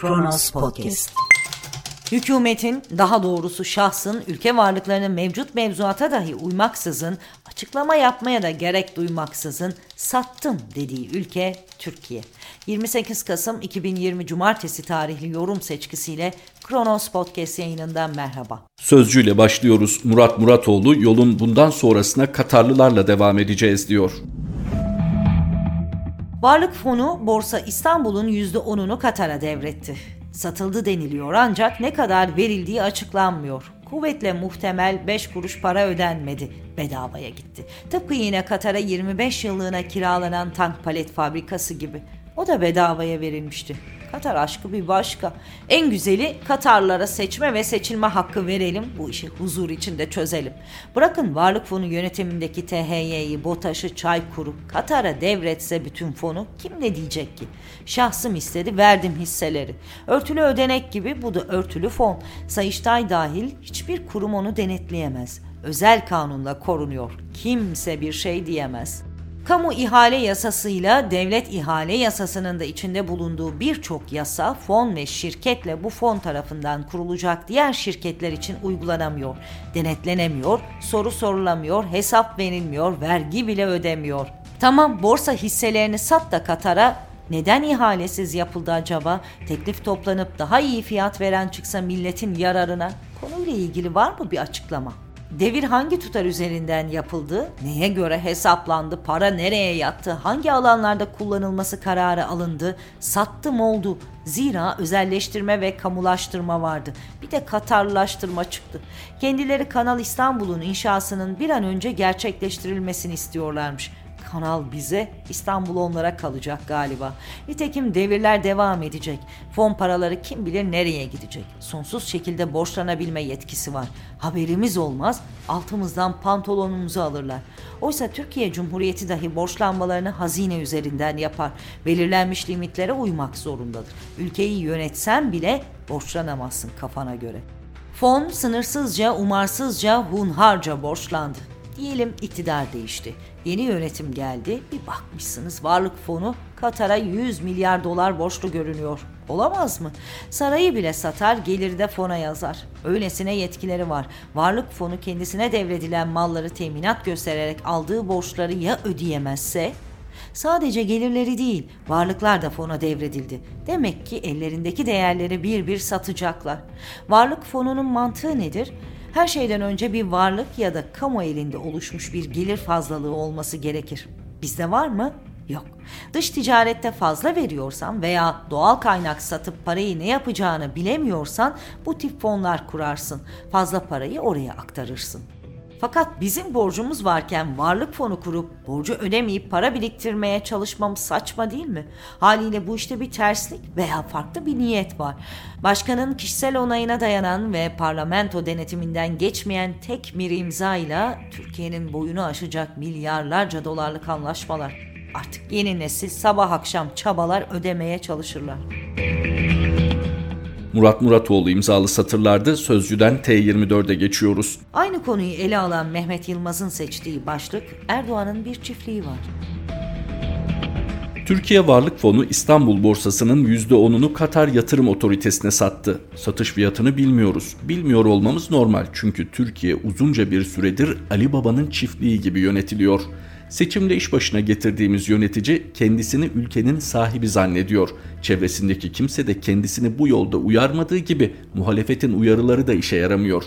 Kronos Podcast. Hükümetin, daha doğrusu şahsın ülke varlıklarının mevcut mevzuata dahi uymaksızın, açıklama yapmaya da gerek duymaksızın sattım dediği ülke Türkiye. 28 Kasım 2020 Cumartesi tarihli yorum seçkisiyle Kronos Podcast yayınından merhaba. Sözcüyle başlıyoruz. Murat Muratoğlu yolun bundan sonrasına Katarlılarla devam edeceğiz diyor. Varlık fonu Borsa İstanbul'un %10'unu Katar'a devretti. Satıldı deniliyor ancak ne kadar verildiği açıklanmıyor. Kuvvetle muhtemel 5 kuruş para ödenmedi. Bedavaya gitti. Tıpkı yine Katar'a 25 yıllığına kiralanan tank palet fabrikası gibi. O da bedavaya verilmişti. Katar aşkı bir başka. En güzeli Katarlara seçme ve seçilme hakkı verelim. Bu işi huzur içinde çözelim. Bırakın Varlık Fonu yönetimindeki THY'yi, BOTAŞ'ı, Çaykur'u Katar'a devretse bütün fonu kim ne diyecek ki? Şahsım istedi verdim hisseleri. Örtülü ödenek gibi bu da örtülü fon. Sayıştay dahil hiçbir kurum onu denetleyemez. Özel kanunla korunuyor. Kimse bir şey diyemez. Kamu ihale yasasıyla devlet ihale yasasının da içinde bulunduğu birçok yasa fon ve şirketle bu fon tarafından kurulacak diğer şirketler için uygulanamıyor, denetlenemiyor, soru sorulamıyor, hesap verilmiyor, vergi bile ödemiyor. Tamam borsa hisselerini sat da Katar'a neden ihalesiz yapıldı acaba? Teklif toplanıp daha iyi fiyat veren çıksa milletin yararına? Konuyla ilgili var mı bir açıklama? Devir hangi tutar üzerinden yapıldı? Neye göre hesaplandı? Para nereye yattı? Hangi alanlarda kullanılması kararı alındı? Sattım oldu. Zira özelleştirme ve kamulaştırma vardı. Bir de Katarlaştırma çıktı. Kendileri Kanal İstanbul'un inşasının bir an önce gerçekleştirilmesini istiyorlarmış. Kanal bize, İstanbul onlara kalacak galiba. Nitekim devirler devam edecek. Fon paraları kim bilir nereye gidecek. Sonsuz şekilde borçlanabilme yetkisi var. Haberimiz olmaz, altımızdan pantolonumuzu alırlar. Oysa Türkiye Cumhuriyeti dahi borçlanmalarını hazine üzerinden yapar. Belirlenmiş limitlere uymak zorundadır. Ülkeyi yönetsen bile borçlanamazsın kafana göre. Fon sınırsızca, umarsızca, hunharca borçlandı. Diyelim iktidar değişti. Yeni yönetim geldi. Bir bakmışsınız varlık fonu Katar'a 100 milyar dolar borçlu görünüyor. Olamaz mı? Sarayı bile satar, geliri de fona yazar. Öylesine yetkileri var. Varlık fonu kendisine devredilen malları teminat göstererek aldığı borçları ya ödeyemezse Sadece gelirleri değil, varlıklar da fona devredildi. Demek ki ellerindeki değerleri bir bir satacaklar. Varlık fonunun mantığı nedir? Her şeyden önce bir varlık ya da kamu elinde oluşmuş bir gelir fazlalığı olması gerekir. Bizde var mı? Yok. Dış ticarette fazla veriyorsan veya doğal kaynak satıp parayı ne yapacağını bilemiyorsan bu tip fonlar kurarsın. Fazla parayı oraya aktarırsın. Fakat bizim borcumuz varken varlık fonu kurup borcu ödemeyip para biriktirmeye çalışmamız saçma değil mi? Haliyle bu işte bir terslik veya farklı bir niyet var. Başkanın kişisel onayına dayanan ve parlamento denetiminden geçmeyen tek bir imzayla Türkiye'nin boyunu aşacak milyarlarca dolarlık anlaşmalar. Artık yeni nesil sabah akşam çabalar ödemeye çalışırlar. Murat Muratoğlu imzalı satırlarda Sözcü'den T24'e geçiyoruz. Aynı konuyu ele alan Mehmet Yılmaz'ın seçtiği başlık Erdoğan'ın bir çiftliği var. Türkiye Varlık Fonu İstanbul borsasının %10'unu Katar Yatırım Otoritesi'ne sattı. Satış fiyatını bilmiyoruz. Bilmiyor olmamız normal çünkü Türkiye uzunca bir süredir Ali Baba'nın çiftliği gibi yönetiliyor. Seçimde iş başına getirdiğimiz yönetici kendisini ülkenin sahibi zannediyor. Çevresindeki kimse de kendisini bu yolda uyarmadığı gibi muhalefetin uyarıları da işe yaramıyor.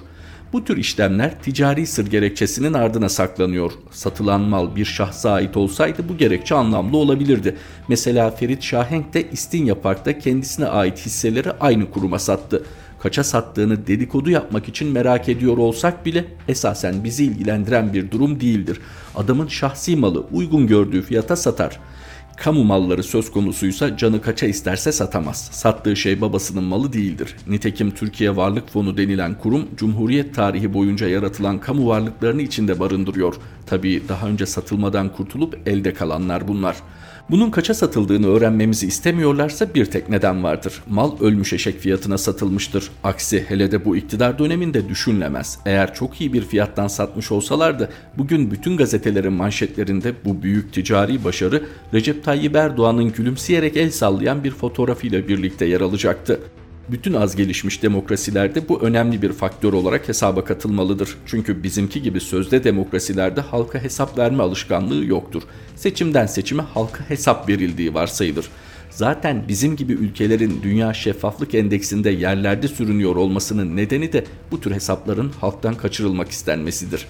Bu tür işlemler ticari sır gerekçesinin ardına saklanıyor. Satılan mal bir şahsa ait olsaydı bu gerekçe anlamlı olabilirdi. Mesela Ferit Şahenk de İstinye Park'ta kendisine ait hisseleri aynı kuruma sattı kaça sattığını dedikodu yapmak için merak ediyor olsak bile esasen bizi ilgilendiren bir durum değildir. Adamın şahsi malı uygun gördüğü fiyata satar. Kamu malları söz konusuysa canı kaça isterse satamaz. Sattığı şey babasının malı değildir. Nitekim Türkiye Varlık Fonu denilen kurum Cumhuriyet tarihi boyunca yaratılan kamu varlıklarını içinde barındırıyor. Tabii daha önce satılmadan kurtulup elde kalanlar bunlar. Bunun kaça satıldığını öğrenmemizi istemiyorlarsa bir tek neden vardır. Mal ölmüş eşek fiyatına satılmıştır. Aksi hele de bu iktidar döneminde düşünülemez. Eğer çok iyi bir fiyattan satmış olsalardı bugün bütün gazetelerin manşetlerinde bu büyük ticari başarı Recep Tayyip Erdoğan'ın gülümseyerek el sallayan bir fotoğrafıyla birlikte yer alacaktı. Bütün az gelişmiş demokrasilerde bu önemli bir faktör olarak hesaba katılmalıdır. Çünkü bizimki gibi sözde demokrasilerde halka hesap verme alışkanlığı yoktur. Seçimden seçime halka hesap verildiği varsayılır. Zaten bizim gibi ülkelerin Dünya Şeffaflık Endeksinde yerlerde sürünüyor olmasının nedeni de bu tür hesapların halktan kaçırılmak istenmesidir.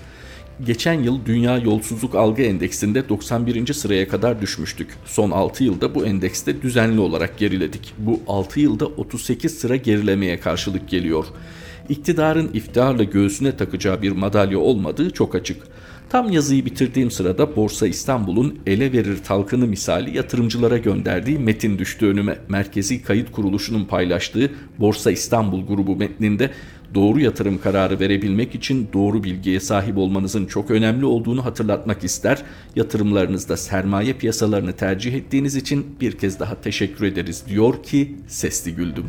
Geçen yıl Dünya Yolsuzluk Algı Endeksinde 91. sıraya kadar düşmüştük. Son 6 yılda bu endekste düzenli olarak geriledik. Bu 6 yılda 38 sıra gerilemeye karşılık geliyor. İktidarın iftiharla göğsüne takacağı bir madalya olmadığı çok açık. Tam yazıyı bitirdiğim sırada Borsa İstanbul'un ele verir talkını misali yatırımcılara gönderdiği metin düştü önüme. Merkezi Kayıt Kuruluşu'nun paylaştığı Borsa İstanbul grubu metninde doğru yatırım kararı verebilmek için doğru bilgiye sahip olmanızın çok önemli olduğunu hatırlatmak ister. Yatırımlarınızda sermaye piyasalarını tercih ettiğiniz için bir kez daha teşekkür ederiz diyor ki sesli güldüm.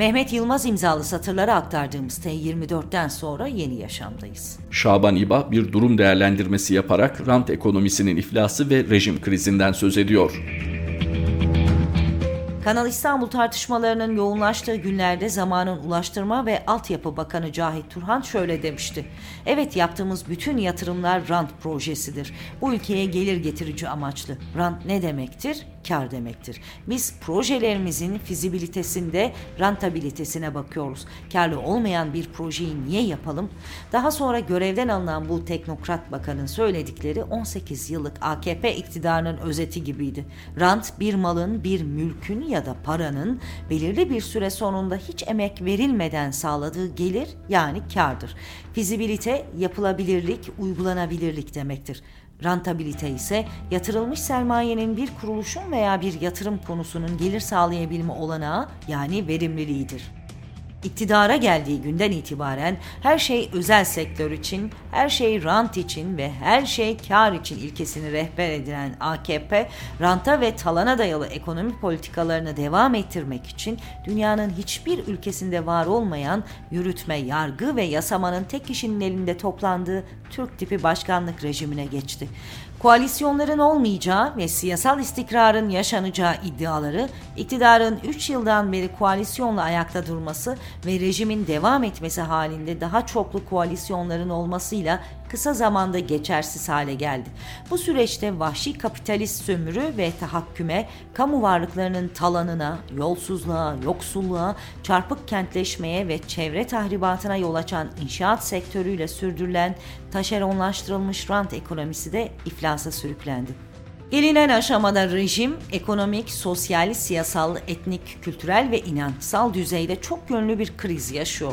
Mehmet Yılmaz imzalı satırları aktardığımız T24'ten sonra yeni yaşamdayız. Şaban İba bir durum değerlendirmesi yaparak rant ekonomisinin iflası ve rejim krizinden söz ediyor. Kanal İstanbul tartışmalarının yoğunlaştığı günlerde zamanın Ulaştırma ve Altyapı Bakanı Cahit Turhan şöyle demişti. Evet yaptığımız bütün yatırımlar rant projesidir. Bu ülkeye gelir getirici amaçlı. Rant ne demektir? Kar demektir. Biz projelerimizin fizibilitesinde rentabilitesine bakıyoruz. Karlı olmayan bir projeyi niye yapalım? Daha sonra görevden alınan bu teknokrat bakanın söyledikleri 18 yıllık AKP iktidarının özeti gibiydi. Rant bir malın, bir mülkün ya da paranın belirli bir süre sonunda hiç emek verilmeden sağladığı gelir yani kardır. Fizibilite yapılabilirlik, uygulanabilirlik demektir. Rentabilite ise yatırılmış sermayenin bir kuruluşun veya bir yatırım konusunun gelir sağlayabilme olanağı yani verimliliğidir. İktidara geldiği günden itibaren her şey özel sektör için, her şey rant için ve her şey kar için ilkesini rehber edilen AKP, ranta ve talana dayalı ekonomi politikalarını devam ettirmek için dünyanın hiçbir ülkesinde var olmayan yürütme, yargı ve yasamanın tek kişinin elinde toplandığı Türk tipi başkanlık rejimine geçti koalisyonların olmayacağı ve siyasal istikrarın yaşanacağı iddiaları, iktidarın 3 yıldan beri koalisyonla ayakta durması ve rejimin devam etmesi halinde daha çoklu koalisyonların olmasıyla kısa zamanda geçersiz hale geldi. Bu süreçte vahşi kapitalist sömürü ve tahakküme, kamu varlıklarının talanına, yolsuzluğa, yoksulluğa, çarpık kentleşmeye ve çevre tahribatına yol açan inşaat sektörüyle sürdürülen taşeronlaştırılmış rant ekonomisi de iflasa sürüklendi. Gelinen aşamada rejim ekonomik, sosyal, siyasal, etnik, kültürel ve inançsal düzeyde çok yönlü bir kriz yaşıyor.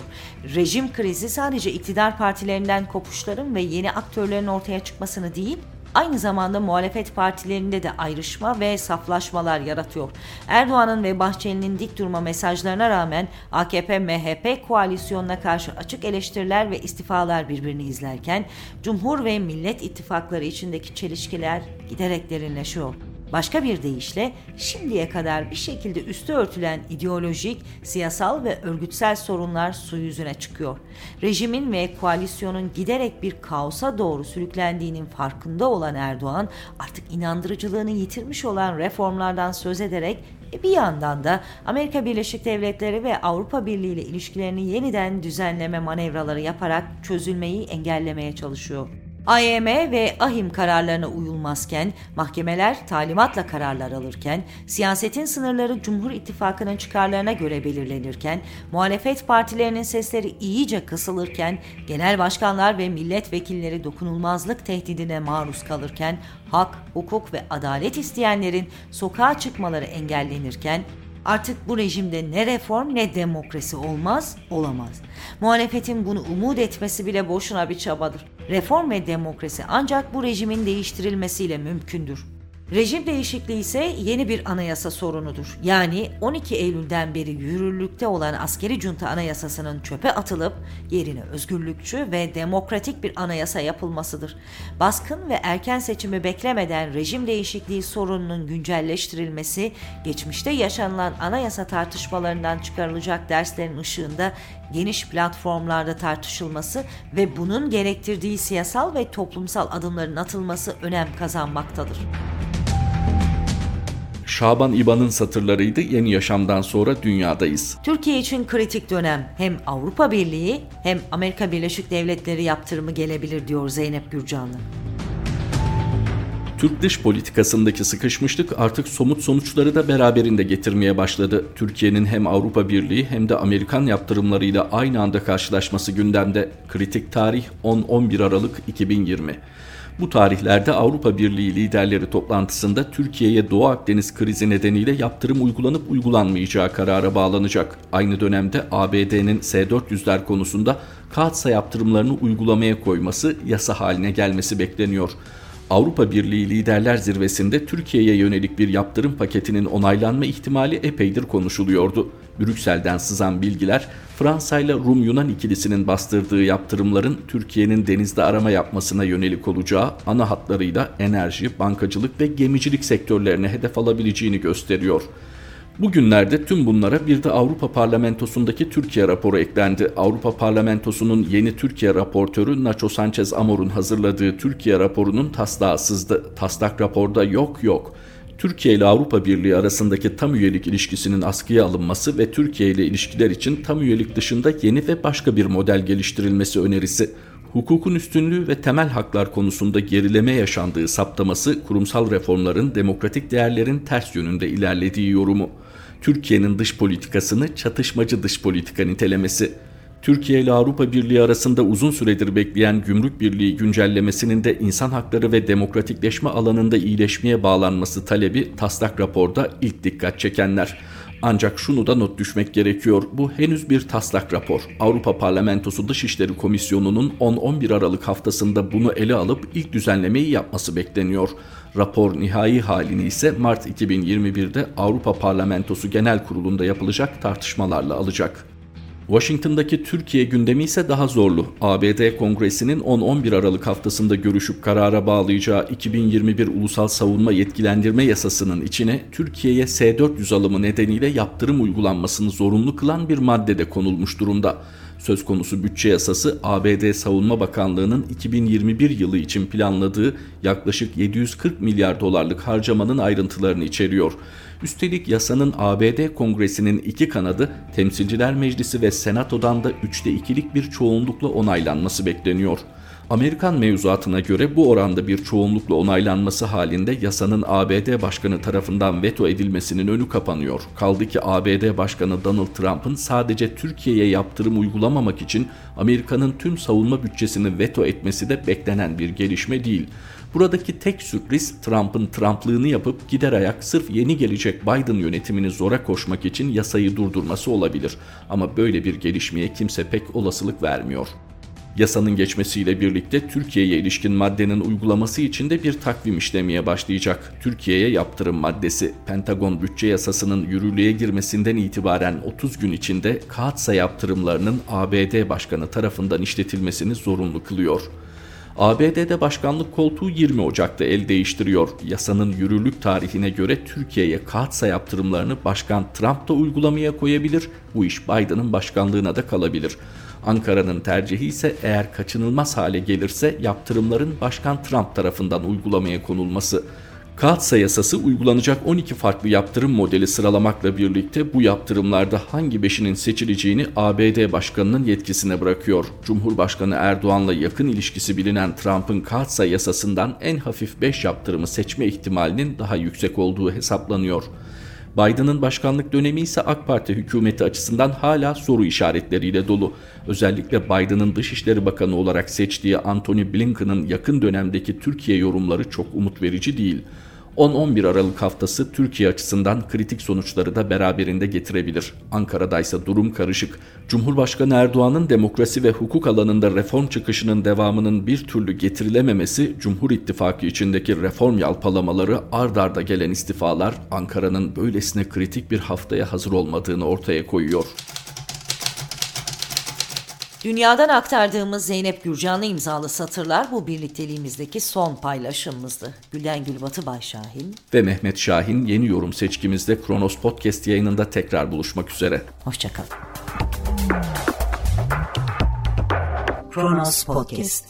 Rejim krizi sadece iktidar partilerinden kopuşların ve yeni aktörlerin ortaya çıkmasını değil, aynı zamanda muhalefet partilerinde de ayrışma ve saflaşmalar yaratıyor. Erdoğan'ın ve Bahçeli'nin dik durma mesajlarına rağmen AKP-MHP koalisyonuna karşı açık eleştiriler ve istifalar birbirini izlerken Cumhur ve Millet ittifakları içindeki çelişkiler giderek derinleşiyor. Başka bir deyişle şimdiye kadar bir şekilde üstü örtülen ideolojik, siyasal ve örgütsel sorunlar su yüzüne çıkıyor. Rejimin ve koalisyonun giderek bir kaosa doğru sürüklendiğinin farkında olan Erdoğan artık inandırıcılığını yitirmiş olan reformlardan söz ederek e bir yandan da Amerika Birleşik Devletleri ve Avrupa Birliği ile ilişkilerini yeniden düzenleme manevraları yaparak çözülmeyi engellemeye çalışıyor. AYM ve AHİM kararlarına uyulmazken, mahkemeler talimatla kararlar alırken, siyasetin sınırları Cumhur İttifakı'nın çıkarlarına göre belirlenirken, muhalefet partilerinin sesleri iyice kısılırken, genel başkanlar ve milletvekilleri dokunulmazlık tehdidine maruz kalırken, hak, hukuk ve adalet isteyenlerin sokağa çıkmaları engellenirken, Artık bu rejimde ne reform ne demokrasi olmaz, olamaz. Muhalefetin bunu umut etmesi bile boşuna bir çabadır. Reform ve demokrasi ancak bu rejimin değiştirilmesiyle mümkündür. Rejim değişikliği ise yeni bir anayasa sorunudur. Yani 12 Eylül'den beri yürürlükte olan askeri junta anayasasının çöpe atılıp yerine özgürlükçü ve demokratik bir anayasa yapılmasıdır. Baskın ve erken seçimi beklemeden rejim değişikliği sorununun güncelleştirilmesi, geçmişte yaşanılan anayasa tartışmalarından çıkarılacak derslerin ışığında geniş platformlarda tartışılması ve bunun gerektirdiği siyasal ve toplumsal adımların atılması önem kazanmaktadır. Şaban İban'ın satırlarıydı. Yeni yaşamdan sonra dünyadayız. Türkiye için kritik dönem. Hem Avrupa Birliği hem Amerika Birleşik Devletleri yaptırımı gelebilir diyor Zeynep Gürcanlı. Türk dış politikasındaki sıkışmışlık artık somut sonuçları da beraberinde getirmeye başladı. Türkiye'nin hem Avrupa Birliği hem de Amerikan yaptırımlarıyla aynı anda karşılaşması gündemde. Kritik tarih 10-11 Aralık 2020. Bu tarihlerde Avrupa Birliği liderleri toplantısında Türkiye'ye Doğu Akdeniz krizi nedeniyle yaptırım uygulanıp uygulanmayacağı karara bağlanacak. Aynı dönemde ABD'nin S-400'ler konusunda Kaatsa yaptırımlarını uygulamaya koyması yasa haline gelmesi bekleniyor. Avrupa Birliği Liderler Zirvesi'nde Türkiye'ye yönelik bir yaptırım paketinin onaylanma ihtimali epeydir konuşuluyordu. Brüksel'den sızan bilgiler Fransa ile Rum Yunan ikilisinin bastırdığı yaptırımların Türkiye'nin denizde arama yapmasına yönelik olacağı ana hatlarıyla enerji, bankacılık ve gemicilik sektörlerine hedef alabileceğini gösteriyor. Bugünlerde tüm bunlara bir de Avrupa Parlamentosu'ndaki Türkiye raporu eklendi. Avrupa Parlamentosu'nun yeni Türkiye raportörü Nacho Sanchez Amor'un hazırladığı Türkiye raporunun taslağı sızdı. Taslak raporda yok yok. Türkiye ile Avrupa Birliği arasındaki tam üyelik ilişkisinin askıya alınması ve Türkiye ile ilişkiler için tam üyelik dışında yeni ve başka bir model geliştirilmesi önerisi. Hukukun üstünlüğü ve temel haklar konusunda gerileme yaşandığı saptaması kurumsal reformların demokratik değerlerin ters yönünde ilerlediği yorumu. Türkiye'nin dış politikasını çatışmacı dış politika nitelemesi. Türkiye ile Avrupa Birliği arasında uzun süredir bekleyen gümrük birliği güncellemesinin de insan hakları ve demokratikleşme alanında iyileşmeye bağlanması talebi taslak raporda ilk dikkat çekenler. Ancak şunu da not düşmek gerekiyor. Bu henüz bir taslak rapor. Avrupa Parlamentosu Dışişleri Komisyonu'nun 10-11 Aralık haftasında bunu ele alıp ilk düzenlemeyi yapması bekleniyor. Rapor nihai halini ise Mart 2021'de Avrupa Parlamentosu Genel Kurulu'nda yapılacak tartışmalarla alacak. Washington'daki Türkiye gündemi ise daha zorlu. ABD Kongresi'nin 10-11 Aralık haftasında görüşüp karara bağlayacağı 2021 Ulusal Savunma Yetkilendirme Yasası'nın içine Türkiye'ye S-400 alımı nedeniyle yaptırım uygulanmasını zorunlu kılan bir madde de konulmuş durumda. Söz konusu bütçe yasası ABD Savunma Bakanlığı'nın 2021 yılı için planladığı yaklaşık 740 milyar dolarlık harcamanın ayrıntılarını içeriyor. Üstelik yasanın ABD Kongresi'nin iki kanadı Temsilciler Meclisi ve Senato'dan da 3'te 2'lik bir çoğunlukla onaylanması bekleniyor. Amerikan mevzuatına göre bu oranda bir çoğunlukla onaylanması halinde yasanın ABD Başkanı tarafından veto edilmesinin önü kapanıyor. Kaldı ki ABD Başkanı Donald Trump'ın sadece Türkiye'ye yaptırım uygulamamak için Amerika'nın tüm savunma bütçesini veto etmesi de beklenen bir gelişme değil. Buradaki tek sürpriz Trump'ın Trumplığını yapıp gider ayak sırf yeni gelecek Biden yönetimini zora koşmak için yasayı durdurması olabilir. Ama böyle bir gelişmeye kimse pek olasılık vermiyor. Yasanın geçmesiyle birlikte Türkiye'ye ilişkin maddenin uygulaması için de bir takvim işlemeye başlayacak. Türkiye'ye yaptırım maddesi Pentagon bütçe yasasının yürürlüğe girmesinden itibaren 30 gün içinde Kaatsa yaptırımlarının ABD Başkanı tarafından işletilmesini zorunlu kılıyor. ABD'de başkanlık koltuğu 20 Ocak'ta el değiştiriyor. Yasanın yürürlük tarihine göre Türkiye'ye Kaatsa yaptırımlarını Başkan Trump da uygulamaya koyabilir. Bu iş Biden'ın başkanlığına da kalabilir. Ankara'nın tercihi ise eğer kaçınılmaz hale gelirse yaptırımların Başkan Trump tarafından uygulamaya konulması. Kaatsa yasası uygulanacak 12 farklı yaptırım modeli sıralamakla birlikte bu yaptırımlarda hangi beşinin seçileceğini ABD Başkanı'nın yetkisine bırakıyor. Cumhurbaşkanı Erdoğan'la yakın ilişkisi bilinen Trump'ın Kaatsa yasasından en hafif 5 yaptırımı seçme ihtimalinin daha yüksek olduğu hesaplanıyor. Biden'ın başkanlık dönemi ise AK Parti hükümeti açısından hala soru işaretleriyle dolu. Özellikle Biden'ın Dışişleri Bakanı olarak seçtiği Antony Blinken'ın yakın dönemdeki Türkiye yorumları çok umut verici değil. 10-11 Aralık haftası Türkiye açısından kritik sonuçları da beraberinde getirebilir. Ankara'daysa durum karışık. Cumhurbaşkanı Erdoğan'ın demokrasi ve hukuk alanında reform çıkışının devamının bir türlü getirilememesi, Cumhur İttifakı içindeki reform yalpalamaları, ard arda gelen istifalar Ankara'nın böylesine kritik bir haftaya hazır olmadığını ortaya koyuyor. Dünyadan aktardığımız Zeynep Gürcanlı imzalı satırlar bu birlikteliğimizdeki son paylaşımımızdı. Gülden Gülbatı Bayşahin. Ve Mehmet Şahin yeni yorum seçkimizde Kronos Podcast yayınında tekrar buluşmak üzere. Hoşçakalın. Kronos Podcast